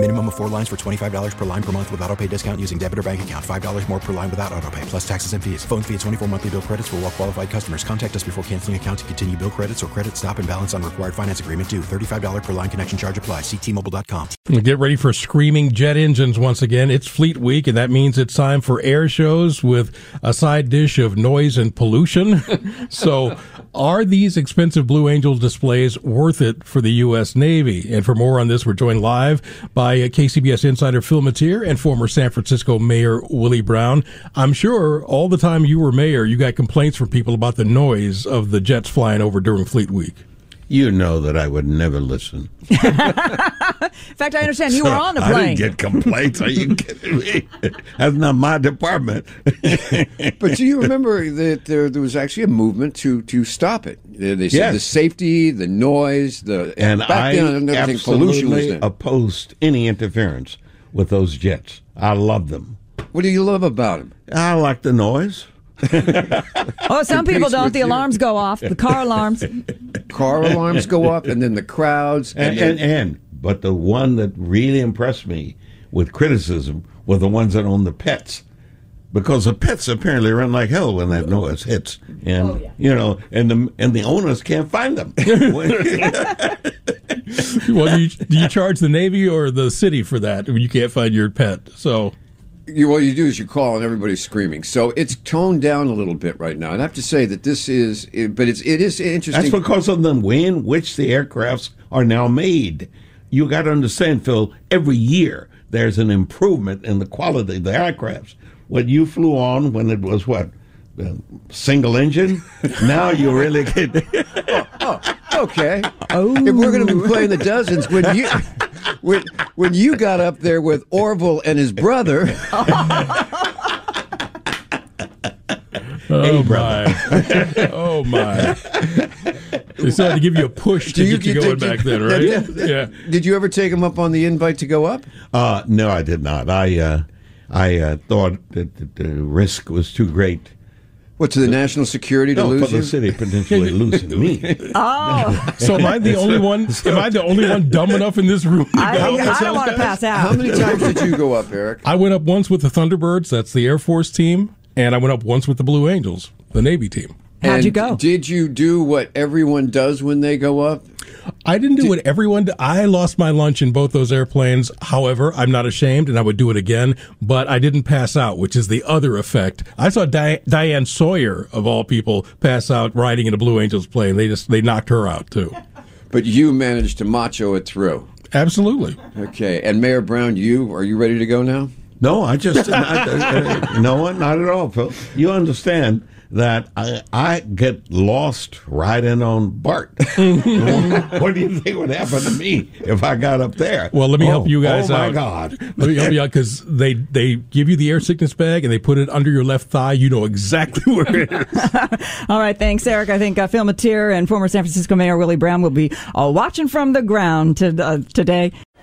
Minimum of four lines for $25 per line per month with auto pay discount using debit or bank account. $5 more per line without auto pay, plus taxes and fees. Phone fee at 24 monthly bill credits for all well qualified customers. Contact us before canceling account to continue bill credits or credit stop and balance on required finance agreement due. $35 per line connection charge apply. Ctmobile.com. Get ready for screaming jet engines once again. It's Fleet Week, and that means it's time for air shows with a side dish of noise and pollution. so, are these expensive Blue Angel displays worth it for the U.S. Navy? And for more on this, we're joined live by KCBS insider Phil Matier and former San Francisco Mayor Willie Brown. I'm sure all the time you were mayor, you got complaints from people about the noise of the jets flying over during Fleet Week. You know that I would never listen. In fact, I understand you were on the plane. I didn't get complaints. Are you kidding me? That's not my department. but do you remember that there, there was actually a movement to to stop it? They they said Yes. the safety, the noise, the and back I then another thing, pollution was absolutely there. opposed any interference with those jets. I love them. What do you love about them? I like the noise. Oh, some people don't. The you. alarms go off. The car alarms. Car alarms go up, and then the crowds, And, then- and, and but the one that really impressed me with criticism were the ones that own the pets. Because the pets apparently run like hell when that noise hits, and oh, you know, and the and the owners can't find them. well, do you, do you charge the Navy or the city for that when you can't find your pet? So, you, what you do is you call and everybody's screaming. So it's toned down a little bit right now. And I have to say that this is, but it's it is interesting. That's because of the way in which the aircrafts are now made. You got to understand, Phil. Every year there's an improvement in the quality of the aircrafts. What you flew on when it was what single engine. now you really get. Oh, oh, okay. Oh. If we're going to be playing the dozens, when you when when you got up there with Orville and his brother, oh my, oh my. They started to give you a push to Do you- get you did- going did- back then, right? Yeah. did you ever take him up on the invite to go up? Uh, no, I did not. I uh, I uh, thought that the, the risk was too great. What to the national security to No, lose for you? the city potentially losing me. Oh, So am I the only one? Am I the only one dumb enough in this room? to I, go help I don't want to pass out. How many times did you go up, Eric? I went up once with the Thunderbirds. That's the Air Force team, and I went up once with the Blue Angels, the Navy team. How'd And you go? Did you do what everyone does when they go up? I didn't do what everyone did. I lost my lunch in both those airplanes. However, I'm not ashamed and I would do it again, but I didn't pass out, which is the other effect. I saw Di- Diane Sawyer, of all people, pass out riding in a Blue Angels plane. They just, they knocked her out too. But you managed to macho it through. Absolutely. Okay. And Mayor Brown, you are you ready to go now? No, I just I, uh, no, not at all, Phil. You understand that I, I get lost riding on BART. what do you think would happen to me if I got up there? Well, let me help Oh, you guys oh out. my God! Let me help you out because they, they give you the air sickness bag and they put it under your left thigh. You know exactly where it is. All right, thanks, Eric. I think uh, Phil Matier and former San Francisco Mayor Willie Brown will be uh, watching from the ground to, uh, today.